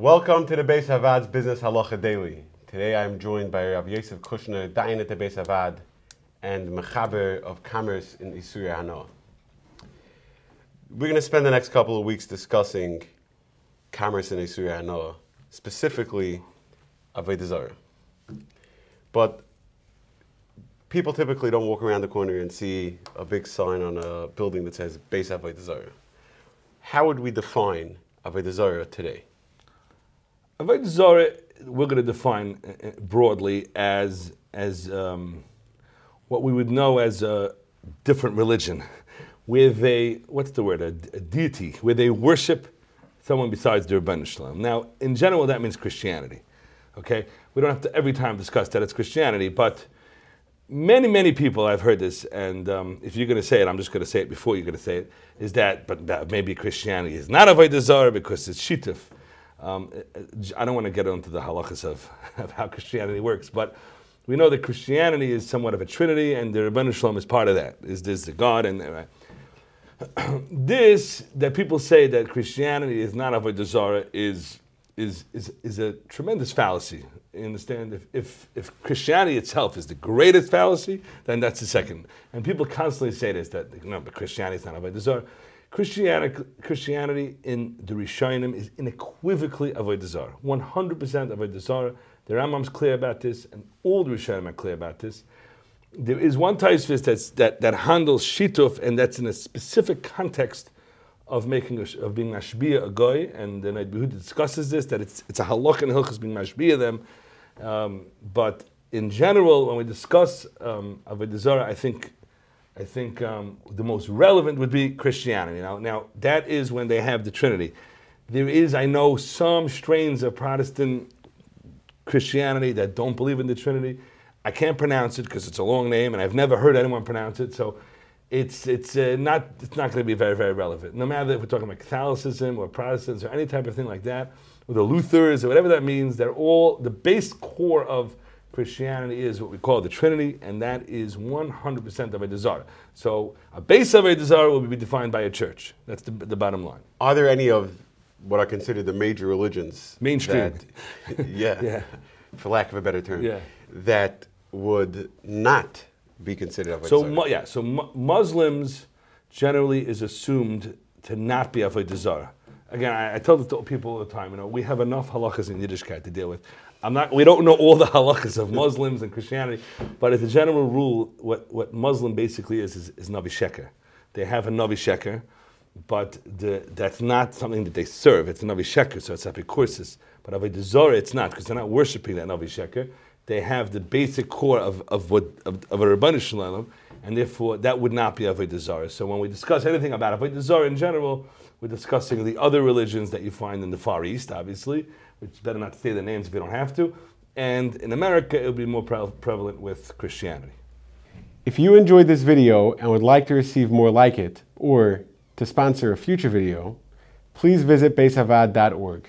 Welcome to the Beis HaVaad's Business Halacha Daily. Today I am joined by Rav Yosef Kushner, Dayan at the Beis HaVaad, and Mechaber of Commerce in Issurei Hanaah. We're going to spend the next couple of weeks discussing commerce in Issurei Hanaah, specifically Avodah Zarah. But people typically don't walk around the corner and see a big sign on a building that says Beis Avodah Zarah. How would we define Avodah Zarah today? Avodah Zarah, we're going to define uh, uh, broadly as as um, what we would know as a different religion, where they what's the word a, a deity, where they worship someone besides their Ben Shalom. Now, in general, that means Christianity. Okay, we don't have to every time discuss that it's Christianity, but many, many people I've heard this, and um, if you're going to say it, I'm just going to say it before you're going to say it. Is that, but that maybe Christianity is not avodah zarah because it's shituf. Um, I don't want to get into the halachas of, of how Christianity works, but we know that Christianity is somewhat of a trinity, and the Rebbeinu Shalom is part of that. Is this the God and uh, this that people say that Christianity is not avodah zarah is is, is, is a tremendous fallacy. You understand? If, if, if Christianity itself is the greatest fallacy, then that's the second. And people constantly say this that, no, but Christianity is not Avodah Zarah. Christianity, Christianity in the Rishonim is unequivocally Avodah Zarah. 100% Avodah Zarah. The Rambam's clear about this, and all the Rishonim are clear about this. There is one Tosfos that, that handles Shituf, and that's in a specific context of making a, of being mashbia a goy, and then Behuda discusses this that it's it's a halach and hilchas being mashbia them. Um, but in general, when we discuss um, avodah I think I think um, the most relevant would be Christianity. Now, now that is when they have the Trinity. There is, I know, some strains of Protestant Christianity that don't believe in the Trinity. I can't pronounce it because it's a long name, and I've never heard anyone pronounce it. So it's it's uh, not it's not going to be very very relevant. No matter if we're talking about Catholicism or Protestants or any type of thing like that, or the Luthers or whatever that means, they're all the base core of Christianity is what we call the Trinity, and that is 100% avodah zarah. So a beis avodah zarah will be defined by a church. That's the, the bottom line. Are there any of what are considered the major religions? Mainstream. That, yeah, yeah. For lack of a better term. Yeah. That would not be considered avodah So zarah. mu- yeah, so mu- Muslims generally is assumed to not be a zarah. Again, I, I tell this to people all the time. You know, we have enough halachas in Yiddishkeit to deal with. I'm not. We don't know all the halachas of Muslims and Christianity, but as a general rule, what, what Muslim basically is is, is navi sheker. They have a navi sheker, but the, that's not something that they serve. It's a navi sheker, so it's apikursis. But avodah zarah, it's not because they're not worshiping that navi sheker they have the basic core of, of what of, of a Rabbanu Shalom, and therefore that would not be Avodah Zarah. So when we discuss anything about Avodah Zarah in general, we're discussing the other religions that you find in the Far East, obviously, is better not to say the names if you don't have to. And in America, it would be more pre- prevalent with Christianity. If you enjoyed this video and would like to receive more like it, or to sponsor a future video, please visit beisavad.org.